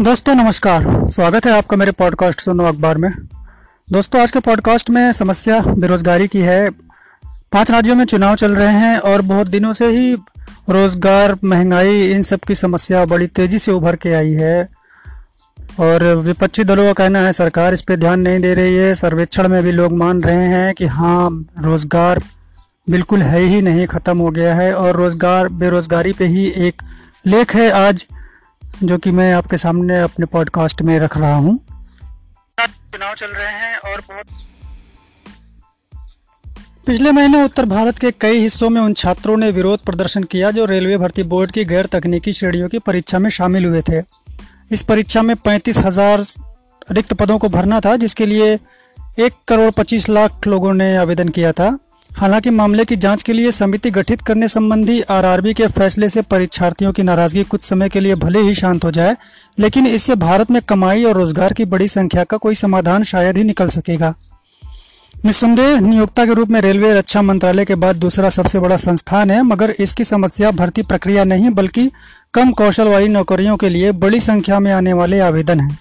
दोस्तों, नमस्कार। स्वागत है आपका मेरे पॉडकास्ट सुनो अखबार में। दोस्तों, आज के पॉडकास्ट में समस्या बेरोजगारी की है। पाँच राज्यों में चुनाव चल रहे हैं और बहुत दिनों से ही रोज़गार, महँगाई, इन सब की समस्या बड़ी तेज़ी से उभर के आई है। और विपक्षी दलों का कहना है, सरकार इस पर ध्यान नहीं दे रही है। सर्वेक्षण में भी लोग मान रहे हैं कि हाँ रोज़गार बिल्कुल है ही नहीं, ख़त्म हो गया है। और रोज़गार, बेरोजगारी पे ही एक लेख है आज। जो कि मैं आपके सामने अपने पॉडकास्ट में रख रहा हूँ। चुनाव चल रहे हैं और बहुत पिछले महीने उत्तर भारत के कई हिस्सों में उन छात्रों ने विरोध प्रदर्शन किया जो रेलवे भर्ती बोर्ड की गैर तकनीकी श्रेणियों की परीक्षा में शामिल हुए थे। इस परीक्षा में पैंतीस हज़ार रिक्त पदों को भरना था जिसके लिए एक करोड़ पच्चीस लाख लोगों ने आवेदन किया था। हालाँकि मामले की जाँच के लिए समिति गठित करने संबंधी आरआरबी के फैसले से परीक्षार्थियों की नाराज़गी कुछ समय के लिए भले ही शांत हो जाए, लेकिन इससे भारत में कमाई और रोज़गार की बड़ी संख्या का कोई समाधान शायद ही निकल सकेगा। निस्संदेह नियोक्ता के रूप में रेलवे रक्षा मंत्रालय के बाद दूसरा सबसे बड़ा संस्थान है, मगर इसकी समस्या भर्ती प्रक्रिया नहीं, बल्कि कम कौशल वाली नौकरियों के लिए बड़ी संख्या में आने वाले आवेदन हैं।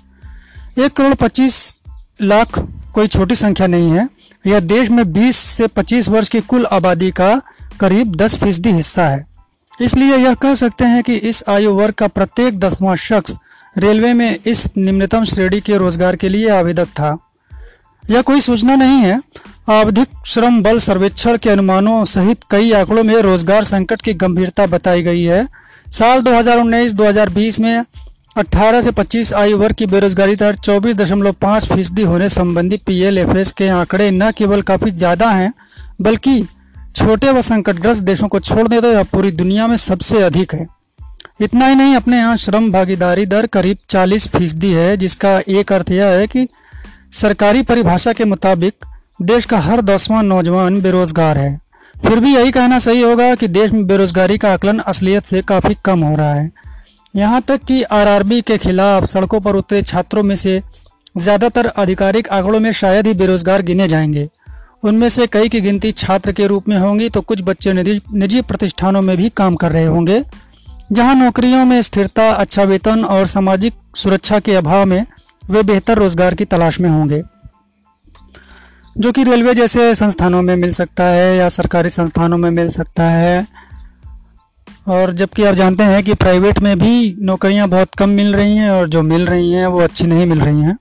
एक करोड़ पच्चीस लाख कोई छोटी संख्या नहीं है। यह देश में 20 से 25 वर्ष की कुल आबादी का करीब 10 फ़ीसदी हिस्सा है। इसलिए यह कह सकते हैं कि इस आयु वर्ग का प्रत्येक दसवां शख्स रेलवे में इस निम्नतम श्रेणी के रोज़गार के लिए आवेदक था। यह कोई सूचना नहीं है। आवधिक श्रम बल सर्वेक्षण के अनुमानों सहित कई आंकड़ों में रोज़गार संकट की गंभीरता बताई गई है। साल 2019-2020 में 18 से 25 आयु वर्ग की बेरोजगारी दर 24.5 फ़ीसदी होने संबंधी पीएलएफएस के आंकड़े न केवल काफ़ी ज़्यादा हैं, बल्कि छोटे व संकटग्रस्त देशों को छोड़ दे तो यह पूरी दुनिया में सबसे अधिक है। इतना ही नहीं, अपने यहाँ श्रम भागीदारी दर करीब 40 फ़ीसदी है, जिसका एक अर्थ यह है कि सरकारी परिभाषा के मुताबिक देश का हर दसवां नौजवान बेरोजगार है। फिर भी यही कहना सही होगा कि देश में बेरोजगारी का आकलन असलियत से काफ़ी कम हो रहा है। यहाँ तक कि आरआरबी के खिलाफ सड़कों पर उतरे छात्रों में से ज़्यादातर आधिकारिक आंकड़ों में शायद ही बेरोजगार गिने जाएँगे। उनमें से कई की गिनती छात्र के रूप में होंगी तो कुछ बच्चे निजी प्रतिष्ठानों में भी काम कर रहे होंगे। जहाँ नौकरियों में स्थिरता अच्छा वेतन और सामाजिक सुरक्षा के अभाव में वे बेहतर रोज़गार की तलाश में होंगे। जो कि रेलवे जैसे संस्थानों में मिल सकता है या सरकारी संस्थानों में मिल सकता है। और जबकि आप जानते हैं कि प्राइवेट में भी नौकरियाँ बहुत कम मिल रही हैं और जो मिल रही हैं वो अच्छी नहीं मिल रही हैं।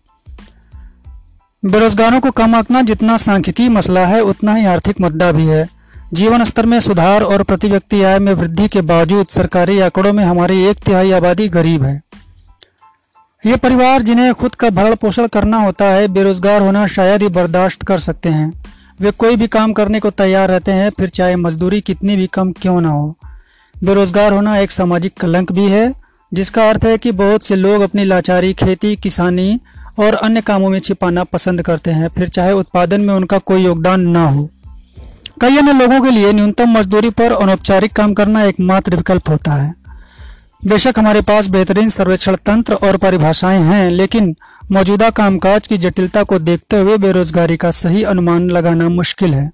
बेरोजगारों को कम आंकना जितना सांख्यिकी मसला है, उतना ही आर्थिक मुद्दा भी है। जीवन स्तर में सुधार और प्रति व्यक्ति आय में वृद्धि के बावजूद सरकारी आंकड़ों में हमारी एक तिहाई आबादी गरीब है। ये परिवार जिन्हें खुद का भरण पोषण करना होता है, बेरोजगार होना शायद ही बर्दाश्त कर सकते हैं। वे कोई भी काम करने को तैयार रहते हैं, फिर चाहे मजदूरी कितनी भी कम क्यों ना हो। बेरोजगार होना एक सामाजिक कलंक भी है, जिसका अर्थ है कि बहुत से लोग अपनी लाचारी खेती, किसानी और अन्य कामों में छिपाना पसंद करते हैं, फिर चाहे उत्पादन में उनका कोई योगदान ना हो। कई अन्य लोगों के लिए न्यूनतम मजदूरी पर अनौपचारिक काम करना एकमात्र विकल्प होता है। बेशक हमारे पास बेहतरीन सर्वेक्षण तंत्र और परिभाषाएँ हैं, लेकिन मौजूदा कामकाज की जटिलता को देखते हुए बेरोजगारी का सही अनुमान लगाना मुश्किल है।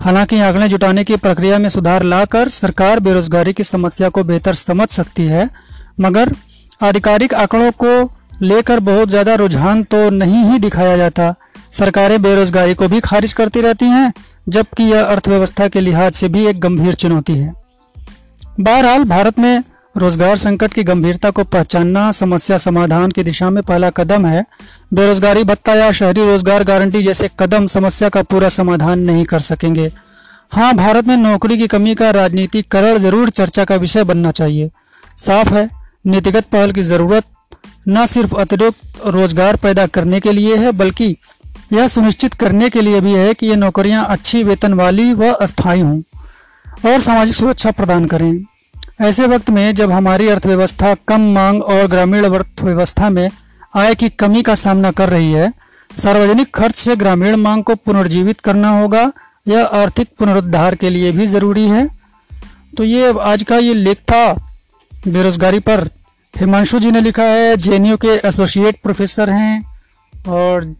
हालाँकि आंकड़े जुटाने की प्रक्रिया में सुधार लाकर सरकार बेरोजगारी की समस्या को बेहतर समझ सकती है, मगर आधिकारिक आंकड़ों को लेकर बहुत ज़्यादा रुझान तो नहीं ही दिखाया जाता। सरकारें बेरोजगारी को भी खारिज करती रहती हैं, जबकि यह अर्थव्यवस्था के लिहाज से भी एक गंभीर चुनौती है। बहरहाल, भारत में रोज़गार संकट की गंभीरता को पहचानना समस्या समाधान की दिशा में पहला कदम है। बेरोजगारी भत्ता या शहरी रोज़गार गारंटी जैसे कदम समस्या का पूरा समाधान नहीं कर सकेंगे। हाँ भारत में नौकरी की कमी का राजनीतिकरण ज़रूर चर्चा का विषय बनना चाहिए। साफ़ है, नीतिगत पहल की ज़रूरत न सिर्फ़ अतिरिक्त रोज़गार पैदा करने के लिए है, बल्कि यह सुनिश्चित करने के लिए भी है कि ये नौकरियाँ अच्छी वेतन वाली व वा अस्थायी हों और सामाजिक सुरक्षा प्रदान करें। ऐसे वक्त में जब हमारी अर्थव्यवस्था कम मांग और ग्रामीण अर्थव्यवस्था में आय की कमी का सामना कर रही है, सार्वजनिक खर्च से ग्रामीण मांग को पुनर्जीवित करना होगा, यह आर्थिक पुनरुद्धार के लिए भी ज़रूरी है। तो ये आज का ये लेख था। बेरोजगारी पर हिमांशु जी ने लिखा है, जेएनयू के एसोसिएट प्रोफेसर हैं और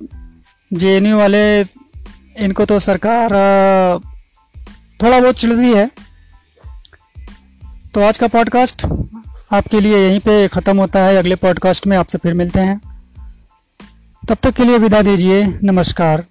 जेएनयू वाले, इनको तो सरकार थोड़ा बहुत चिड़ती है। तो आज का पॉडकास्ट आपके लिए यहीं पे ख़त्म होता है। अगले पॉडकास्ट में आपसे फिर मिलते हैं। तब तक के लिए विदा दीजिए। नमस्कार।